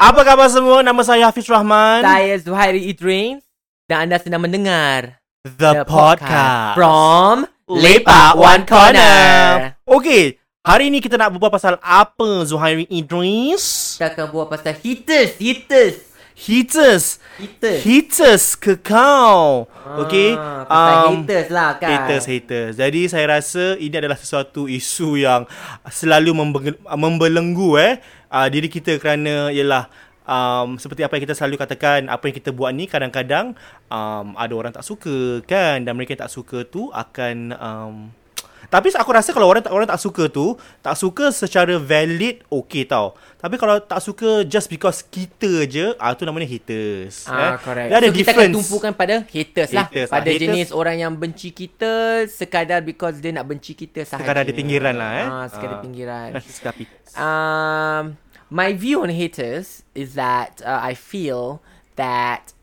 Apa khabar semua? Nama saya Hafiz Rahman. Saya Zuhairi Idris dan anda sedang mendengar The, Podcast. from Lepak One Corner. Okay, hari ni kita nak berbual pasal apa Zuhairi Idris? Kita akan buat pasal haters, haters, Haters. haters. Haters ke kau? Okay. Ah, pasal haters lah kan. Haters, haters. Jadi saya rasa ini adalah sesuatu isu yang selalu membe- membelenggu eh uh, diri kita kerana ialah um, seperti apa yang kita selalu katakan apa yang kita buat ni kadang-kadang um, ada orang tak suka kan dan mereka yang tak suka tu akan um, tapi aku rasa kalau orang tak orang tak suka tu tak suka secara valid okey tau. Tapi kalau tak suka just because kita je ah tu namanya haters. Ah, eh. correct. Dia ada so, kita akan difference. tumpukan pada haters, lah. Haters lah. Pada Haters- jenis orang yang benci kita sekadar because dia nak benci kita sahaja. Sekadar di pinggiran lah, eh. Ah, sekadar Ah. pinggiran. Tapi Um, my view on haters is that uh, I feel that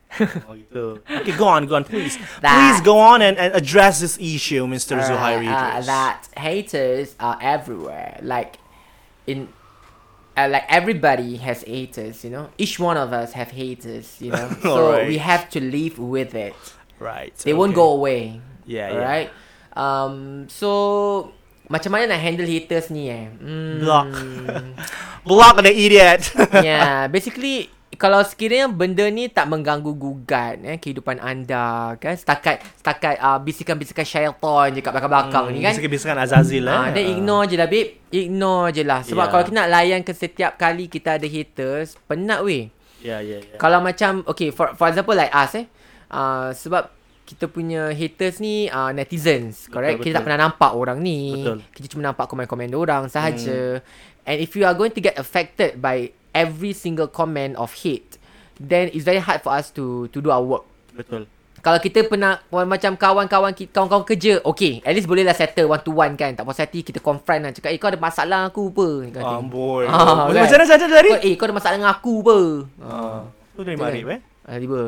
Oh gitu. Okay, go on, go on, please. That- please go on and, and address this issue, Mr. Alright, Zuhairi. uh, that haters are everywhere. Like in uh, like everybody has haters, you know. Each one of us have haters, you know. so Alright. we have to live with it. right. They won't go away. Yeah, yeah. Alright. Um. So macam mana nak handle haters ni eh? Hmm. Block. Block the idiot. yeah, basically kalau sekiranya benda ni tak mengganggu gugat eh, kehidupan anda kan setakat setakat uh, bisikan-bisikan syaitan je kat belakang-belakang ni kan Bisikan-bisikan Azazil eh. Ah, then ignore je lah babe Ignore je lah Sebab Yeah. kalau kita nak layan ke setiap kali kita ada haters Penat weh Yeah, yeah, yeah. Kalau macam Okay for for example like us eh uh, Sebab kita punya haters ni uh, netizens Correct Betul, Kita tak betul. pernah nampak orang ni Betul. Kita cuma nampak komen-komen orang sahaja And if you are going to get affected by Every single comment of hate Then it's very hard for us to to do our work Betul. kalau kita pernah macam kawan-kawan kita, kawan-kawan kerja, okay, at least bolehlah settle one to one kan. Tak puas hati kita confront lah. Cakap, eh kau ada masalah aku apa? Kata. Amboi. Ah, Macam kan? mana macam mana tadi? Kau, eh kau ada masalah dengan aku apa? Ah, tu dari Marib kan? eh. Ah, tiba.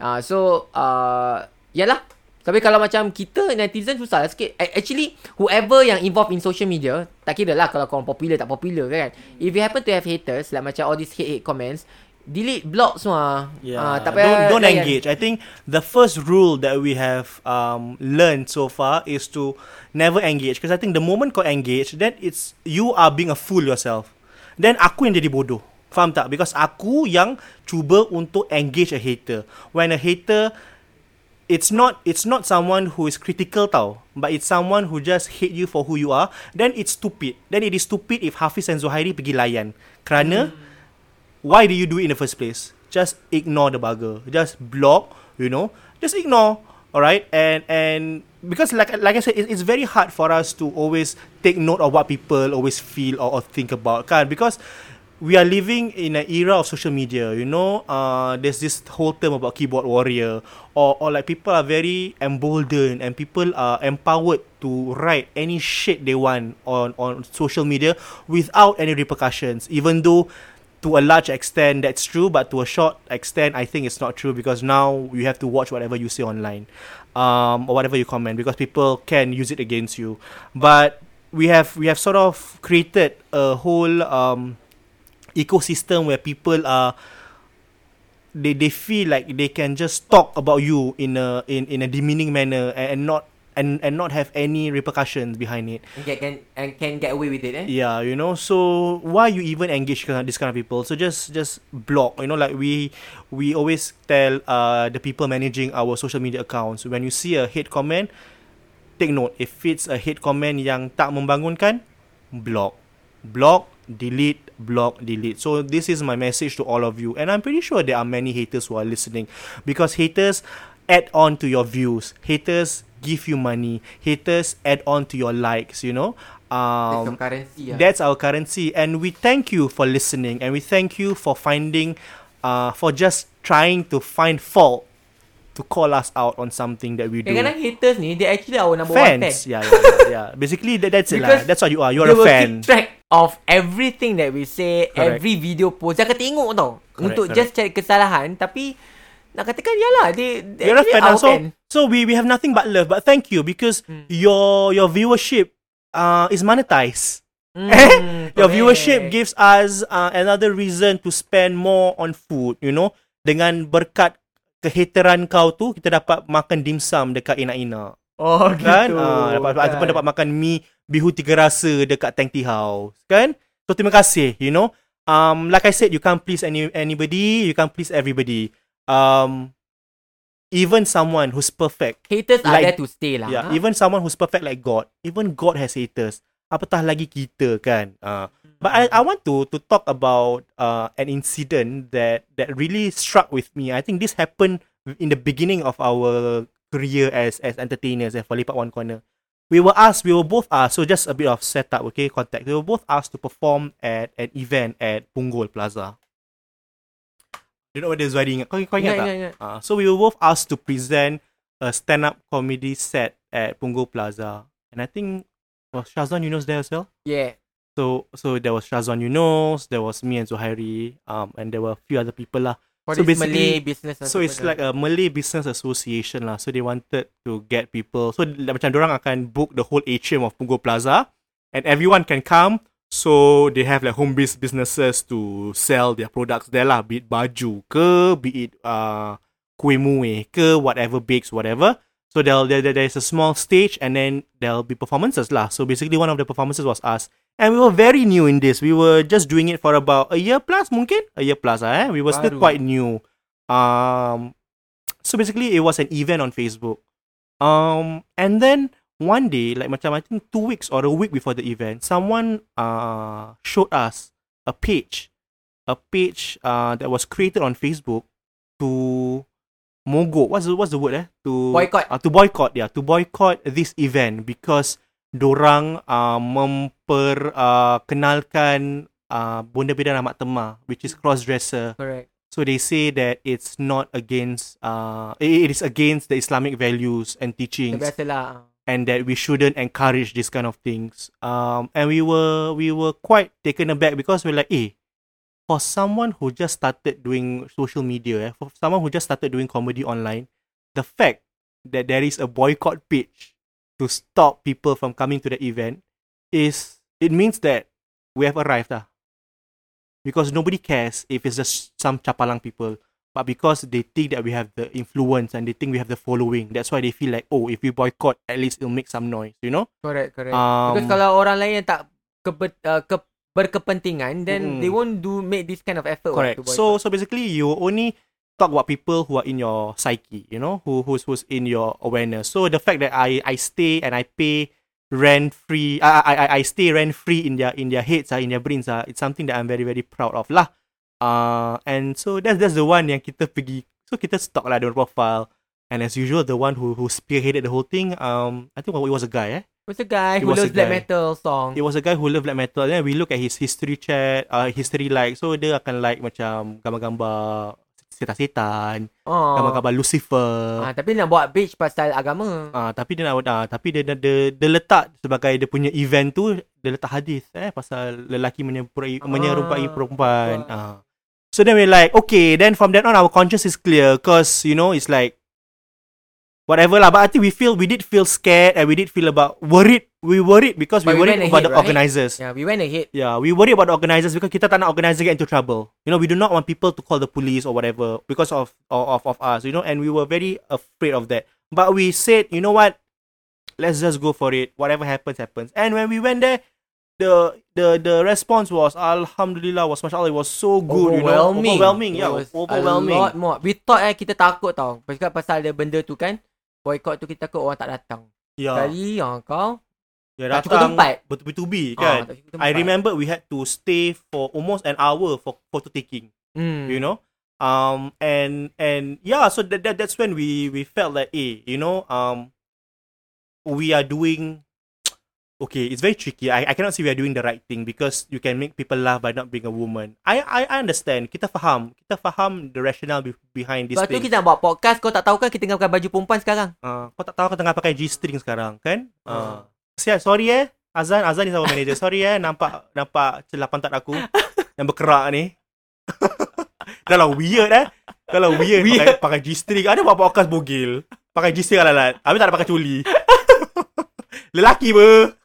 Ah, so, uh, yalah. Tapi kalau macam kita netizen susah lah sikit. Actually, whoever yang involved in social media, tak kira lah kalau korang popular tak popular kan. If you happen to have haters, like macam all these hate-hate comments, delete, block semua. Yeah. Ah, tak don't payah don't layan. engage. I think the first rule that we have um learned so far is to never engage because I think the moment kau engage then it's you are being a fool yourself. Then aku yang jadi bodoh. Faham tak? Because aku yang cuba untuk engage a hater. When a hater it's not it's not someone who is critical tau but it's someone who just hate you for who you are. Then it's stupid. Then it is stupid if Hafiz and Zuhairi pergi layan. Kerana why do you do it in the first place? Just ignore the bugger. Just block you know? Just ignore all right and and because like like I said it, it's very hard for us to always take note of what people always feel or, or think about kan? Because we are living in an era of social media you know uh there's this whole term about keyboard warrior or or like people are very emboldened and people are empowered to write any shit they want on on social media without any repercussions even though to a large extent that's true but to a short extent i think it's not true because now you have to watch whatever you say online um or whatever you comment because people can use it against you. But we have we have sort of created a whole um ecosystem where people are they they feel like they can just talk about you in a in in a demeaning manner and, and not and and not have any repercussions behind it. And get, can, and can get away with it eh? yeah you know so why you even engage this kind of people? So just just block you know like we we always tell uh the people managing our social media accounts when you see a hate comment take note. If it's a hate comment yang tak membangunkan block. Block delete block delete. So this is my message to all of you. And i'm pretty sure there are many haters who are listening. Because haters add on to your views. Haters give you money. Haters add on to your likes you know? That's um your currency lah. that's our currency. And we thank you for listening. And we thank you for finding uh for just trying to find fault to call us out on something that we do. Kadang-kadang haters ni, they actually our number one fan. fans yeah yeah, yeah, yeah. basically that, that's it lah. That's what you are. You're a fan. keep track of everything that we say, Correct. every video post. Dia akan tengok tau. Correct, untuk correct. just cari kesalahan. Tapi, nak katakan yalah. They, they you're a fan so so we we have nothing but love but thank you because Hmm. your your viewership uh is monetized Mm, Your viewership gives us uh, another reason to spend more on food, you know. Dengan berkat kehateran kau tu, kita dapat makan dimsum dekat Ina-Ina. Oh Kan? gitu. Uh, dapat, kan? ataupun dapat makan mi bihu tiga rasa dekat Tang Tea House. Kan? So, terima kasih, you know. Um, like I said, you can't please any anybody, you can't please everybody. Um, even someone who's perfect, Haters are Like- there to stay lah. Yeah, even someone who's perfect like God, even God has haters. Apatah lagi kita kan. Uh, but I, I want to to talk about uh, an incident that that really struck with me. I think this happened in the beginning of our career as as entertainers at Lipat One Corner. We were asked, we were both asked, so just a bit of setup, okay, context. We were both asked to perform at an event at Punggol Plaza. You know what the Zuhairi ingat? Kau, kau ingat Ingat, tak? ingat, ingat. Uh, so we were both asked to present a stand-up comedy set at Punggol Plaza, and I think was Shazwan Yunus there as well. Yeah. So so there was Shazwan Yunus, there was me and Zuhairi, um, and there were a few other people lah. For So basically- Malay business. So it's like a Malay business association lah. So they wanted to get people. So like, macam orang akan book the whole atrium of Punggol Plaza, and everyone can come. So they have like home based businesses to sell their products there lah. Be it baju ke, be it uh kuih muih ke, whatever bakes, whatever. So there, there there's a small stage and then there'll be performances lah. So basically one of the performances was us. And we were very new in this. We were just doing it for about a year plus mungkin. A year plus lah eh. We were still quite new. Um so basically it was an event on Facebook. Um and then one day like macam I think two weeks or a week before the event, someone uh showed us a page. A page uh that was created on Facebook to mogok. What's the, what's the word eh? To Boycott. Uh, to boycott, yeah, to boycott this event because dorang uh, memper uh, kenalkan uh, bonda beda amat tema which is cross dresser. Correct. So they say that it's not against uh it is against the Islamic values and teachings Biasalah. and that we shouldn't encourage this kind of things. Um, and we were we were quite taken aback because we're like, eh, for someone who just started doing social media, eh, for someone who just started doing comedy online, the fact that there is a boycott page to stop people from coming to the event is it means that we have arrived, ah. Because nobody cares if it's just some chapalang people but because they think that we have the influence and they think we have the following that's why they feel like oh if we boycott at least it'll make some noise you know Correct, correct. um, Because kalau orang lain yang tak keber, uh, ke, berkepentingan, then Mm-mm. they won't do make this kind of effort. correct so so basically you only talk about people who are in your psyche you know who who's who's in your awareness so the fact that i i stay and i pay rent free i i i, stay rent free in their in their heads uh, in their brains uh, it's something that i'm very very proud of lah uh and so that's that's the one yang kita pergi so kita stalk lah their profile and as usual the one who who spearheaded the whole thing um i think it was a guy eh It was a guy It who loves black metal song. It was a guy who loved black metal. Then we look at his history chat, uh, history like. So dia akan like macam gambar-gambar setan-setan, Oh. gambar-gambar Lucifer. Ah, tapi nak buat bitch pasal agama. Ah, tapi dia nak ah, tapi dia, dia, dia, dia letak sebagai dia punya event tu dia letak hadis eh pasal lelaki menyerupai Ah, menyerupai perempuan. Ah. So then we're like, okay, then from then on our conscience is clear because you know it's like whatever lah. But I think we feel we did feel scared and we did feel about worried. We worried because But we we worried went about ahead, the right? organizers. Yeah, we went ahead. Yeah, we worry about the organizers because kita tak nak organizer get into trouble. You know, we do not want people to call the police or whatever because of of of us. You know, and we were very afraid of that. But we said, you know what? Let's just go for it. Whatever happens, happens. And when we went there, the the the response was Alhamdulillah was mashallah. It was so good. You know, overwhelming. overwhelming. Yeah, overwhelming. A lot more. We thought eh kita takut tau. Pasal pasal ada benda tu kan. Boycott tu kita takut orang tak datang. Yeah, Kali ah, kau yeah tak cukup tempat. Bertubi-tubi kan. cukup I remember we had to stay for almost an hour for photo taking. Hmm. you know um and and yeah so that, that that's when we we felt like eh you know um we are doing okay it's very tricky. I, I cannot say we are doing the right thing because you can make people laugh by not being a woman. I I, I understand. Kita faham. Kita faham the rationale be, behind this Lepas tu kita nak buat podcast. Kau tak tahu kan Kita tengah pakai baju perempuan sekarang? Uh, kau tak tahu kau tengah pakai G-string sekarang kan? Uh. Ah. Siap, sorry eh. Azan Azan ni sama manager. Sorry eh. Nampak nampak celah pantat aku yang berkerak ni. Dah lah weird eh. Dah lah weird, Weird. pakai, pakai G-string. Ada buat podcast bogil. Pakai G-string alalat habis tak ada pakai culi. Lelaki ber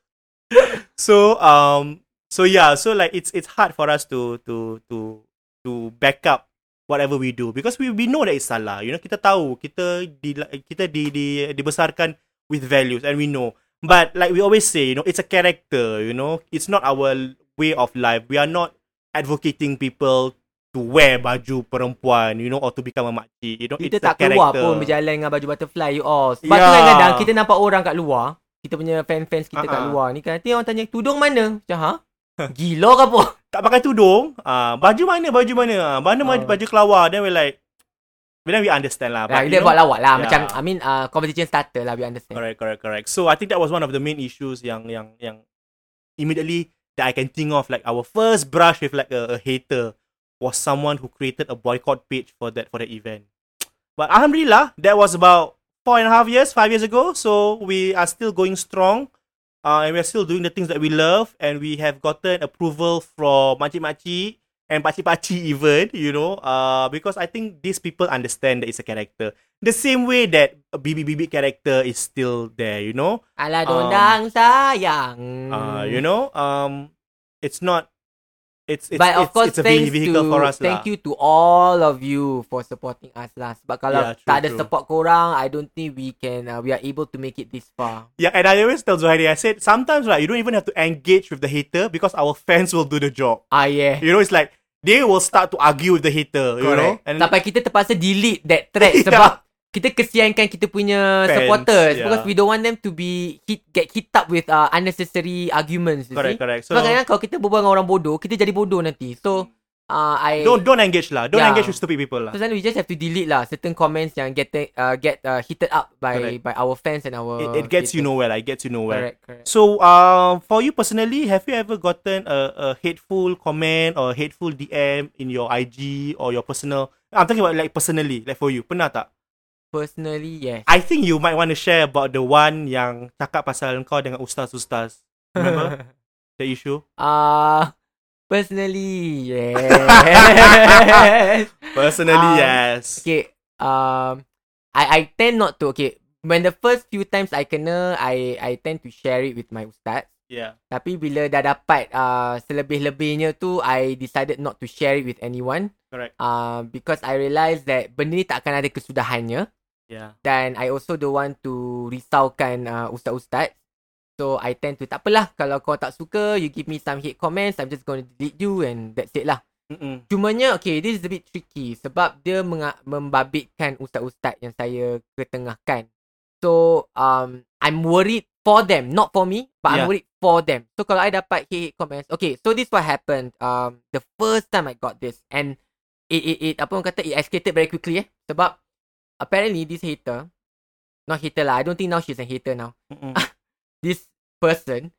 so um So yeah, so like it's it's hard for us to to to to back up whatever we do because we we know that it's salah. You know, kita tahu kita di kita di, di dibesarkan with values and we know. But like we always say, you know, it's a character. You know, it's not our way of life. We are not advocating people to wear baju perempuan, you know, or to become a makcik. You know, Kita it's tak a character. keluar pun berjalan dengan baju butterfly you all. Sebab tu Ya. kadang-kadang kita nampak orang kat luar, kita punya fan-fans kita kat Uh-uh. luar ni kan, nanti orang tanya, tudung mana? Macam, ha? Gila ke apa? tak pakai tudung, ah baju mana baju mana? Ah mana Ah. baju, kelawar then we like then we understand lah. But, dia you buat know, lawak lah. Yeah. Macam, I mean, uh, conversation starter lah, we understand. correct, correct, correct. So I think that was one of the main issues yang yang yang immediately that I can think of like our first brush with like a, a hater was someone who created a boycott page for that for the event. But alhamdulillah, that was about four and a half years, five years ago. So we are still going strong. Uh, and we're still doing the things that we love and we have gotten approval from makcik-makcik and pakcik-pakcik even, you know, uh, because I think these people understand that it's a character. The same way that a Bibi-Bibi character is still there, you know. Alah, Um, dondang sayang. Uh, you know, um, it's not, it's, it's, But of it's, course, it's a thanks vehicle to for us thank lah. you to all of you for supporting us lah. Sebab kalau Yeah, true, tak ada true. support korang, I don't think we can uh, we are able to make it this far. Yeah, and I always tell Zuhairi, I said, sometimes right, you don't even have to engage with the hater because our fans will do the job. Ah yeah. You know, it's like, they will start to argue with the hater, you know. And Sampai kita terpaksa delete that thread Yeah. sebab kita kesiankan kita punya Fans, supporters yeah. because we don't want them to be hit get hit up with uh, unnecessary arguments. You correct, see? correct. So, Sebab kadang kalau kita berbual dengan orang bodoh, kita jadi bodoh nanti. So uh, I don't don't engage lah. Don't Yeah. engage with stupid people lah. So then we just have to delete lah certain comments yang get uh, get uh, heated up by Correct. by our fans and our It, it gets you haters. nowhere. Like, it gets you nowhere. Correct, correct. So, um, for you personally, have you ever gotten a, a hateful comment or hateful DM in your IG or your personal? I'm talking about like personally, like for you. Pernah tak? Personally, yes. I think you might want to share about the one yang cakap pasal kau dengan ustaz-ustaz. Remember the issue? Uh, personally, yes. Personally, Um, yes. okay, um, I I tend not to. Okay, when the first few times I kena, I I tend to share it with my ustaz. Yeah. Tapi bila dah dapat uh, selebih-lebihnya tu, I decided not to share it with anyone. Correct. Uh, because I realised that benda ni tak akan ada kesudahannya. Yeah. Dan I also don't want to risaukan uh, ustaz-ustaz. So I tend to tak apalah kalau kau tak suka you give me some hate comments I'm just going to delete you and that's it lah. Mm-mm. Cumanya okay this is a bit tricky sebab dia menga- membabitkan ustaz-ustaz yang saya ketengahkan. So um I'm worried for them not for me but I'm Yeah. worried for them. So kalau I dapat hate comments okay so this what happened um the first time I got this and it it, it apa orang kata it escalated very quickly eh sebab apparently this hater not hater lah I don't think now she's a hater now this person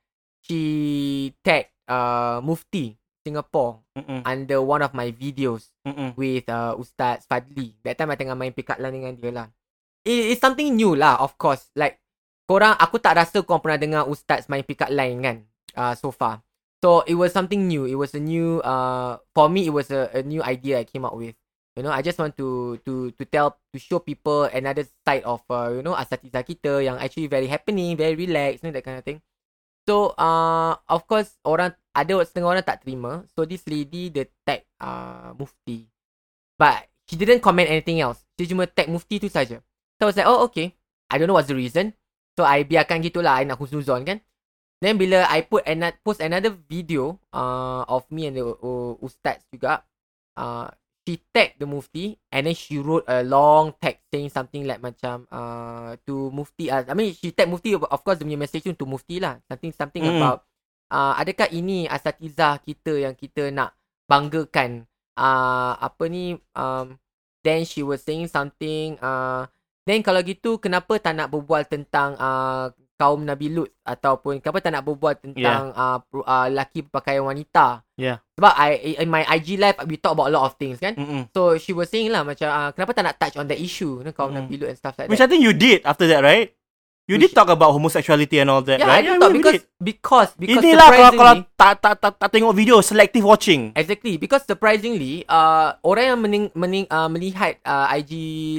she tagged uh Mufti Singapore Mm-mm. under one of my videos Mm-mm. with uh, Ustaz Fadli. That time I tengah main pick up line dengan dia lah. It, it's something new lah of course. Like korang aku tak rasa korang pernah dengar Ustaz main pick up line kan uh, so far. So it was something new. It was a new uh for me it was a, a new idea I came up with. You know, I just want to to to tell to show people another side of uh, you know asatiza kita yang actually very happening, very relaxed, you know, that kind of thing. So uh of course orang ada setengah orang tak terima. So this lady the tag uh Mufti. But she didn't comment anything else. She cuma tag Mufti tu saja. So I was like, oh okay. I don't know what's the reason. So I biarkan gitulah I nak husnuzon kan. Then bila I put another post another video uh of me and the uh, ustaz juga uh she tagged the mufti and then she wrote a long text saying something like macam uh to mufti uh, I mean she tagged mufti of course dia punya message tu to mufti lah something something Mm. about uh, adakah ini asatizah kita yang kita nak banggakan uh, apa ni um then she was saying something uh then kalau gitu kenapa tak nak berbual tentang uh, kaum Nabi Lut ataupun kenapa tak nak berbual tentang yeah. uh, uh, lelaki berpakaian wanita Yeah. sebab I in my IG live we talk about a lot of things kan Mm-mm. so she was saying lah macam uh, kenapa tak nak touch on that issue kaum Mm. Nabi Lut and stuff like Which that I think you did after that, right? You Which- did talk about homosexuality and all that, yeah right? I talk we because did. because because Inilah kalau, kalau tak, tak, tak, tak tengok video, selective watching. Exactly because surprisingly uh orang yang mening, mening, uh, melihat uh, IG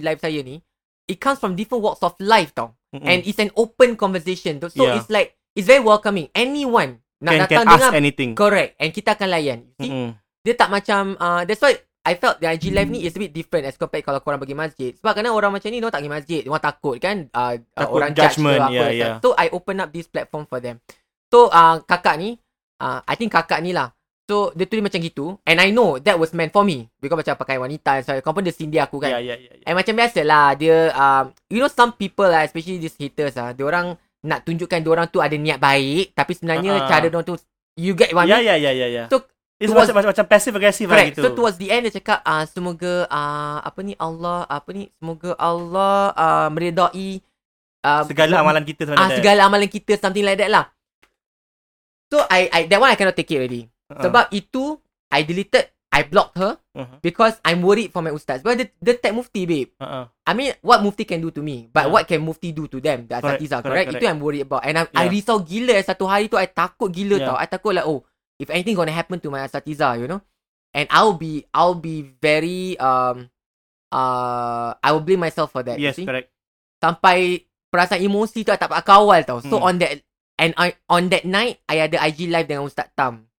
live saya ni it comes from different walks of life tau Mm-mm. and it's an open conversation so Yeah. it's like it's very welcoming anyone Nak can, datang can ask dengan anything. correct and kita akan layan. You see? Mm-mm. Dia tak macam uh, that's why I felt the IG live ni is a bit different as compared kalau korang pergi masjid. Sebab kadang orang macam ni dia tak pergi masjid, dia takut kan uh, uh, Takut orang judge judgement, apa. yeah, yeah. So I open up this platform for them. So uh, kakak ni uh, I think kakak ni lah. So dia tulis macam gitu and I know that was meant for me because macam pakai wanita so kau pun dia sindir aku kan. Yeah, yeah, yeah. yeah. And macam biasa lah dia um, you know some people lah especially these haters ah dia orang nak tunjukkan dia orang tu ada niat baik tapi sebenarnya Ah. cara dia orang tu you get what I Yeah, mean? yeah, yeah, yeah, yeah. So It's towards- macam, macam, passive aggressive lah gitu. So towards the end dia cakap uh, semoga uh, apa ni Allah apa ni semoga Allah uh, meredai uh, segala amalan kita sebenarnya. segala amalan kita something like that lah. So I I that one I cannot take it already. Uh, Sebab itu I deleted I blocked her uh-huh, because I'm worried for my ustaz. But the the tag mufti babe. uh-uh. I mean what mufti can do to me but Yeah. what can mufti do to them the Correct, asatiza correct, correct, Itu yang I'm worried about and I, I Yeah. risau gila satu hari tu I takut gila Yeah. tau. I takut like oh if anything gonna happen to my asatiza you know. And I'll be I'll be very um uh I will blame myself for that. Yes, correct. Sampai perasaan emosi tu I tak dapat kawal tau. So Hmm. on that and I on that night I ada IG live dengan Ustaz Tam.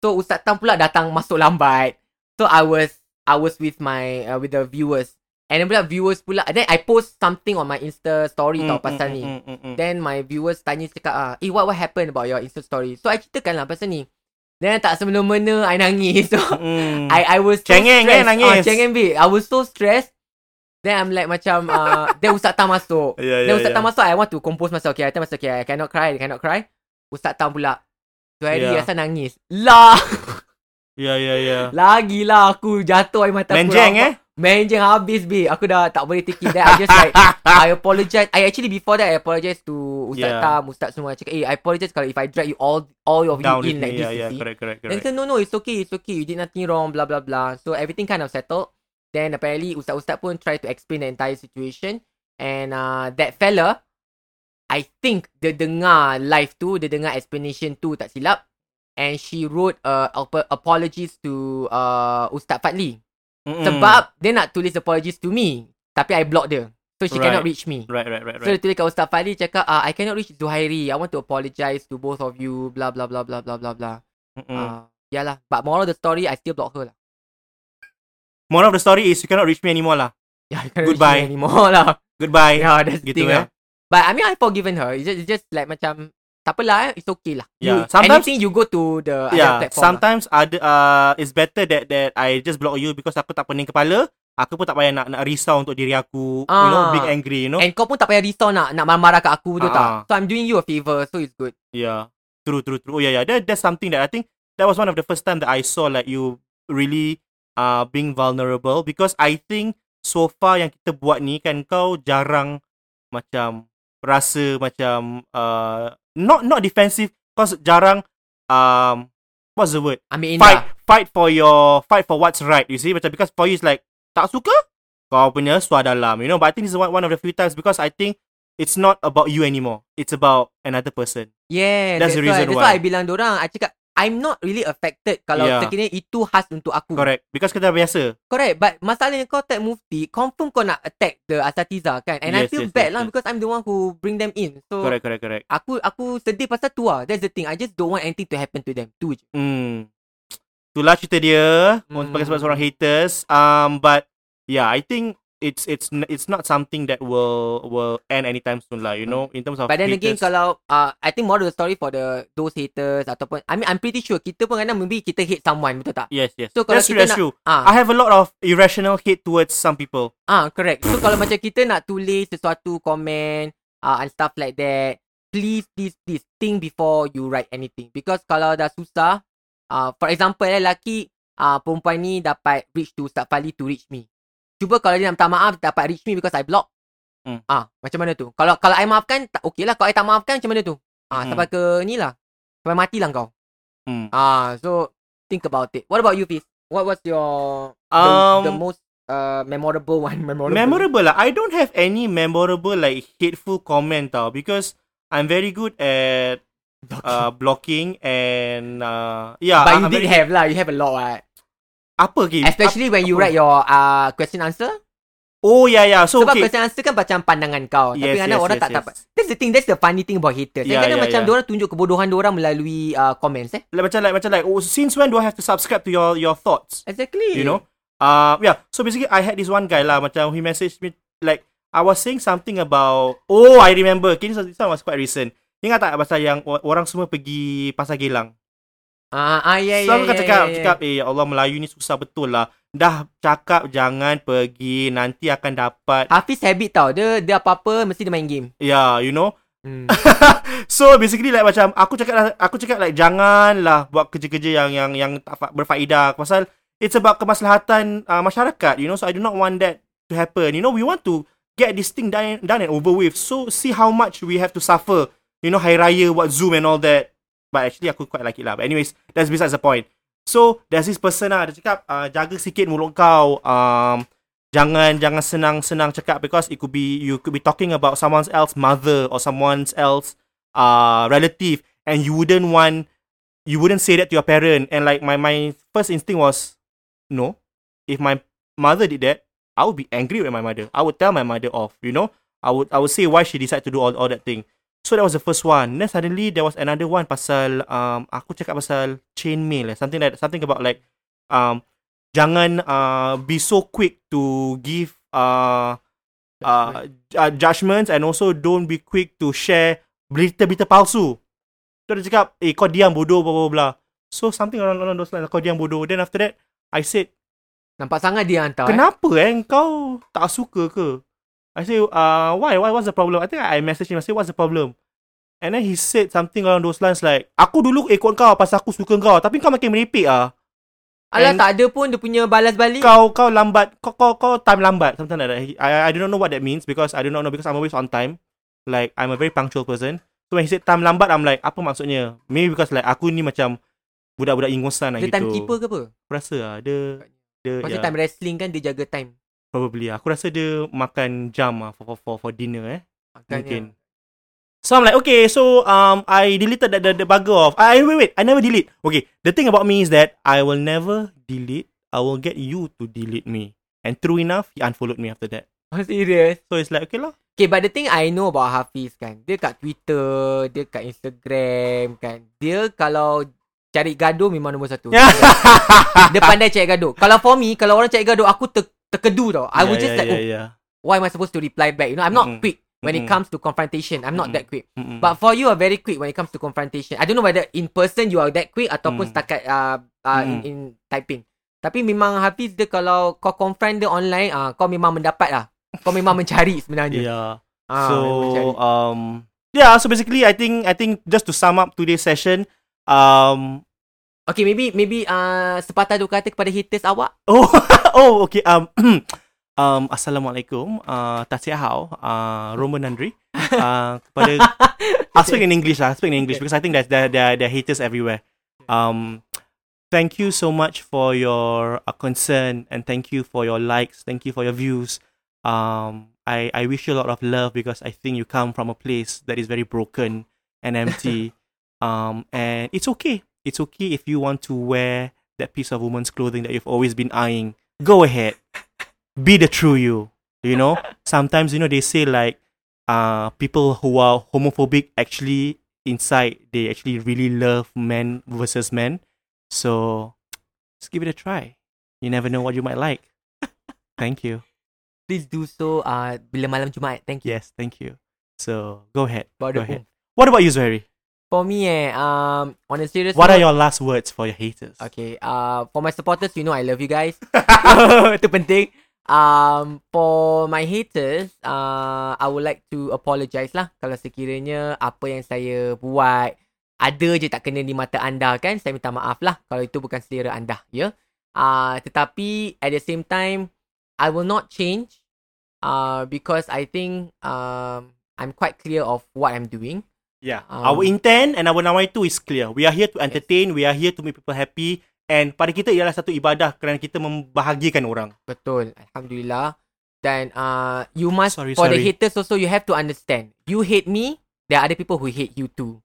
So Ustaz Tam pula datang masuk lambat. So I was I was with my uh, with the viewers. And then pula viewers pula then I post something on my Insta story tau Mm, pasal mm, ni. mm, mm, mm. Then my viewers tanya cakap ah, "Eh what what happened about your Insta story?" So I ceritakan lah pasal ni. Then tak semena-mena I nangis. So Mm. I I was so Cengeng, stressed. eh, nangis. Ah, cengeng babe. I was so stressed. Then I'm like macam uh, then Ustaz Tam masuk. Yeah, Then yeah, Ustaz yeah. Tam masuk I want to compose myself. Okay, I tell myself okay, I cannot cry, I cannot cry. Ustaz Tam pula. Tu hari Yeah. rasa nangis. Lah, Yeah, yeah, yeah. lagi lah aku jatuh air mata aku. Menjeng rabak. eh? Menjeng habis be. Aku dah tak boleh take it. Then I just like I apologize. I actually before that I apologize to Ustaz Yeah. Tam, Ustaz semua. Cakap, eh, I apologize kalau if I drag you all all of Down you in like me. this. Yeah, yeah, correct, correct, Then said, no, no, it's okay, it's okay. You did nothing wrong, blah, blah, blah. So everything kind of settled. Then apparently Ustaz-Ustaz pun try to explain the entire situation. And uh, that fella, I think dia dengar live tu, dia dengar explanation tu tak silap. And she wrote uh, ap- apologies to uh, Ustaz Fadli. Mm-mm. Sebab dia nak tulis apologies to me. Tapi I block dia. So she Right. cannot reach me. Right, right, right, So dia right. tulis kat Ustaz Fadli cakap, uh, I cannot reach Zuhairi. I want to apologize to both of you. Blah, blah, blah, blah, blah, blah, blah. Uh, yeah lah. But moral of the story, I still block her lah. Moral of the story is you cannot reach me anymore lah. Yeah, I can't Goodbye. reach her anymore lah. Goodbye. Yeah, that's the Gitu thing eh. lah. But I mean, I forgiven her. It's just, it's just like macam, tak apalah eh. It's okay lah. Yeah, You, sometimes- anything you go to the other Yeah, platform lah. sometimes ada uh, it's better that that I just block you because aku tak pening kepala. Aku pun tak payah nak nak risau untuk diri aku, you know, Ah. big angry, you know. And kau pun tak payah risau nak nak marah-marah kat aku tu Ah. tak. So I'm doing you a favor. So it's good. Yeah. True, true, true. Oh yeah, yeah. That that's something that I think that was one of the first time that I saw like you really uh being vulnerable because I think so far yang kita buat ni kan kau jarang macam rasa macam uh not not defensive cause jarang um what's the word? I mean, fight Indah. fight for your fight for what's right you see macam because for you it's like tak suka kau punya suar dalam you know but I think this is one, one of the few times because I think it's not about you anymore it's about another person Yeah, That's the why, reason that's why. why I bilang dorang. I cakap, I'm not really affected kalau Yeah. sekiranya itu khas untuk aku. correct because kita biasa Correct. But masalahnya kau tag mufti, confirm kau nak attack the asatiza kan? And I Yes, feel yes, bad yes, lah yes. because I'm the one who bring them in. So correct correct correct aku aku sedih pasal tu lah. That's the thing. I just don't want anything to happen to them. Tu je. hmm itulah cerita dia Hmm. sebagai sebab seorang haters um but yeah I think it's it's it's not something that will will end anytime soon lah you know in terms of But then again haters. kalau uh, I think more of the story for the those haters ataupun I mean I'm pretty sure kita pun kadang maybe kita hate someone betul tak? yes yes So, kalau that's true kita that's nak- true Ah, I have a lot of irrational hate towards some people ah correct. So kalau macam kita nak tulis sesuatu komen uh, and stuff like that, please please please think before you write anything because kalau dah susah, uh, for example eh lelaki uh, perempuan ni dapat reach to Ustaz Fali to reach me. Cuba kalau dia nak minta maaf dapat reach me because I block. Hmm. Ah, macam mana tu? Kalau kalau I maafkan tak okey lah. Kalau I tak maafkan macam mana tu? Ah, Hmm. sampai ke ni lah. Sampai matilah kau. hmm. Ah, so think about it. What about you, Fiz? What was your the, Um, the most uh, memorable one? Memorable. memorable lah. I don't have any memorable like hateful comment tau because I'm very good at uh, blocking and uh, yeah. but you I'm did very- have lah. You have a lot, right? Apa game? Especially when you apa? write your uh question answer. Oh yeah yeah. So Sebab okay. question answer kan macam pandangan kau. Tapi Yes, kadang yes, orang yes, tak yes. dapat. That's the thing. That's the funny thing about haters. Yeah, Yeah, kadang yeah, macam yeah. orang tunjuk kebodohan orang melalui uh, comments eh. Like, macam like macam like oh, since when do I have to subscribe to your your thoughts? Exactly. You know? Uh yeah. So basically I had this one guy lah macam he messaged me like I was saying something about oh I remember. Okay, this, one was quite recent. Ingat tak pasal yang orang semua pergi pasar Gelang? Ah, ah ya, So ya, aku kan ya, cakap, ya, ya. cakap eh ya Allah Melayu ni susah betul lah. Dah cakap jangan pergi nanti akan dapat Hafiz habit tau. Dia dia apa-apa mesti dia main game. ya you know. Hmm. So basically like macam aku cakap lah- aku cakap like janganlah buat kerja-kerja yang yang yang tak fa- berfaedah pasal it's about kemaslahatan uh, masyarakat you know so I do not want that to happen you know we want to get this thing done done and over with so see how much we have to suffer you know hari raya buat zoom and all that but actually aku quite like it lah. But anyways that's besides the point. So there's this person lah dia cakap uh, jaga sikit mulut kau. Um, jangan jangan senang-senang cakap because it could be you could be talking about someone else mother or someone else uh relative and you wouldn't want you wouldn't say that to your parent. And like my my first instinct was no. If my mother did that I would be angry with my mother. I would tell my mother off you know? I would I would say why she decided to do all all that thing so that was the first one then suddenly there was another one pasal um aku cakap pasal chain mail eh, something like something about like um jangan uh, be so quick to give uh, uh, uh, judgments and also don't be quick to share berita-berita palsu. Tu dia cakap, eh kau diam bodoh, blah, blah, blah. So something around, around those lines, kau diam bodoh. Then after that, I said, Nampak sangat dia hantar. Eh? kenapa eh kau tak suka ke? I say, uh, why? why? What's the problem? I think I messaged him, I say, what's the problem? And then he said something along those lines like, aku dulu ikut kau pasal aku suka kau, tapi kau makin merepek ah. Alah And- tak ada pun dia punya balas balik. kau kau lambat kau kau kau time lambat something like that. He- I I do not know what that means because I do not know because I'm always on time. Like I'm a very punctual person. So when he said time lambat I'm like apa maksudnya? Maybe because like aku ni macam budak-budak ingusan lah dia gitu. time keeper ke apa? Aku rasa lah dia dia Masa yeah, time wrestling kan dia jaga time. Probably lah. Aku rasa dia makan jam lah for for for, for dinner eh. Makanya. Mungkin. So I'm like, okay, so um, I deleted the, the, the bugger off. I wait, wait, I never delete. Okay, the thing about me is that I will never delete. I will get you to delete me. And true enough, he unfollowed me after that. Oh, serious? So it's like, okay lah. Okay, but the thing I know about Hafiz kan, dia kat Twitter, dia kat Instagram kan. Dia kalau cari gaduh memang nombor satu. dia pandai cari gaduh. Kalau for me, kalau orang cari gaduh, aku ter, terkedu tau. I would just like, oh, yeah. why am I supposed to reply back? You know, I'm not Mm-mm. quick when it Mm-mm. comes to confrontation. I'm not Mm-mm. that quick. Mm-mm. But for you are very quick when it comes to confrontation. I don't know whether in person you are that quick ataupun Mm. setakat uh, uh, in, Mm. in typing. Tapi memang Hafiz dia kalau kau confront dia online, uh, kau memang mendapat lah. Kau memang mencari sebenarnya. yeah. Ah, so memang mencari. um, yeah. So basically, I think I think just to sum up today's session, um, Okay, maybe maybe uh, sepatah dua kata kepada haters awak. Oh, oh, okay. Um, um, Assalamualaikum. Uh, Tasiahau. Uh, Roman Nandri. Uh, kepada I'll speak in English lah. I'll speak in English because I think that there there there are haters everywhere. Um, thank you so much for your uh, concern and thank you for your likes. Thank you for your views. Um, I I wish you a lot of love because I think you come from a place that is very broken and empty. um, and it's okay. It's okay if you want to wear that piece of woman's clothing that you've always been eyeing. Go ahead. Be the true you. You know? Sometimes, you know, they say like uh people who are homophobic actually inside they actually really love men versus men. So just give it a try. You never know what you might like. Thank you. Please do so uh, bila malam Jumaat. Thank you. Yes, thank you. So go ahead. Go ahead. What about you, Zuhairi? For me eh, um, on a serious What are note- your last words for your haters? Okay, uh, for my supporters, you know I love you guys. Itu penting. Um, for my haters, uh, I would like to apologize lah kalau sekiranya apa yang saya buat ada je tak kena di mata anda kan. Saya minta maaf lah kalau itu bukan selera anda, ya. Uh, tetapi at the same time, I will not change uh, because I think um, I'm quite clear of what I'm doing. Yeah. Um, our intent and our nawaitu is clear. We are here to entertain, we are here to make people happy and pada kita ialah satu ibadah kerana kita membahagiakan orang. Betul. Alhamdulillah. Dan uh, you must Sorry, for the sorry. haters also you have to understand. You hate me, there are other people who hate you too.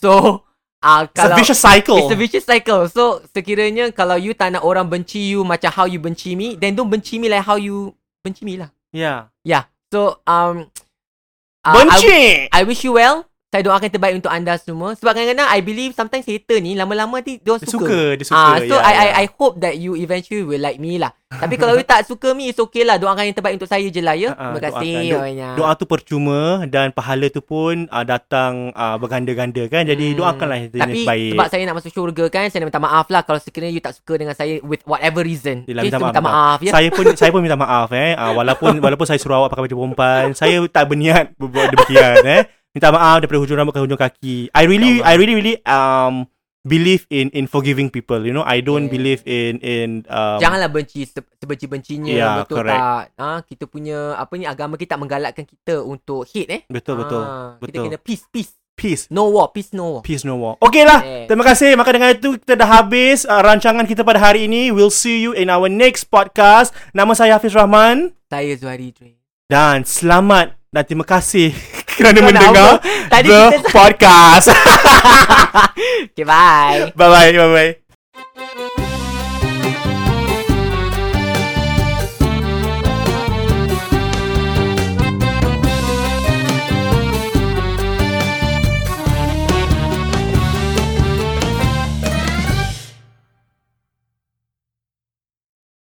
So uh, It's a kalau vicious cycle. It's a vicious cycle. So sekiranya kalau you tak nak orang benci you macam how you benci me, then don't benci me like how you benci me lah. Yeah. Yeah. So um uh, I, Benci. I wish you well. Saya doakan terbaik untuk anda semua. Sebab kadang-kadang I believe sometimes hater ni lama-lama ni dia Dia suka. suka, dia suka. Ah, so yeah, I, yeah. I I hope that you eventually will like me lah. Tapi kalau you tak suka me, it's okay lah. Doakan yang terbaik untuk saya je lah ya. Ah, Terima kasih doakan. banyak. Doa tu percuma dan pahala tu pun uh, datang uh, berganda-ganda kan. Jadi Hmm. doakanlah yang Tapi baik. sebab saya nak masuk syurga kan, saya nak minta maaf lah kalau sekiranya you tak suka dengan saya with whatever reason. Yelah, Okay, minta so maaf, minta minta maaf ya. Saya pun saya pun minta maaf eh. Uh, walaupun walaupun saya suruh awak pakai baju perempuan, saya tak berniat berbuat demikian eh. Minta maaf daripada hujung rambut ke hujung kaki. I really I really really um believe in in forgiving people. You know, I don't Yeah. believe in in um, Janganlah benci se- sebenci-bencinya Ya, betul correct. tak? Ha, kita punya apa ni agama kita tak menggalakkan kita untuk hate eh. betul betul. Ah, Kita betul. kena peace peace. Peace. No war, peace no war. Peace no war. Okay lah. Yeah. Terima kasih. Maka dengan itu kita dah habis uh, rancangan kita pada hari ini. We'll see you in our next podcast. Nama saya Hafiz Rahman Saya Zuhari Dre. dan selamat dan terima kasih kerana mendengar Tadi The kita... Podcast. okay, bye. Bye-bye. Bye-bye.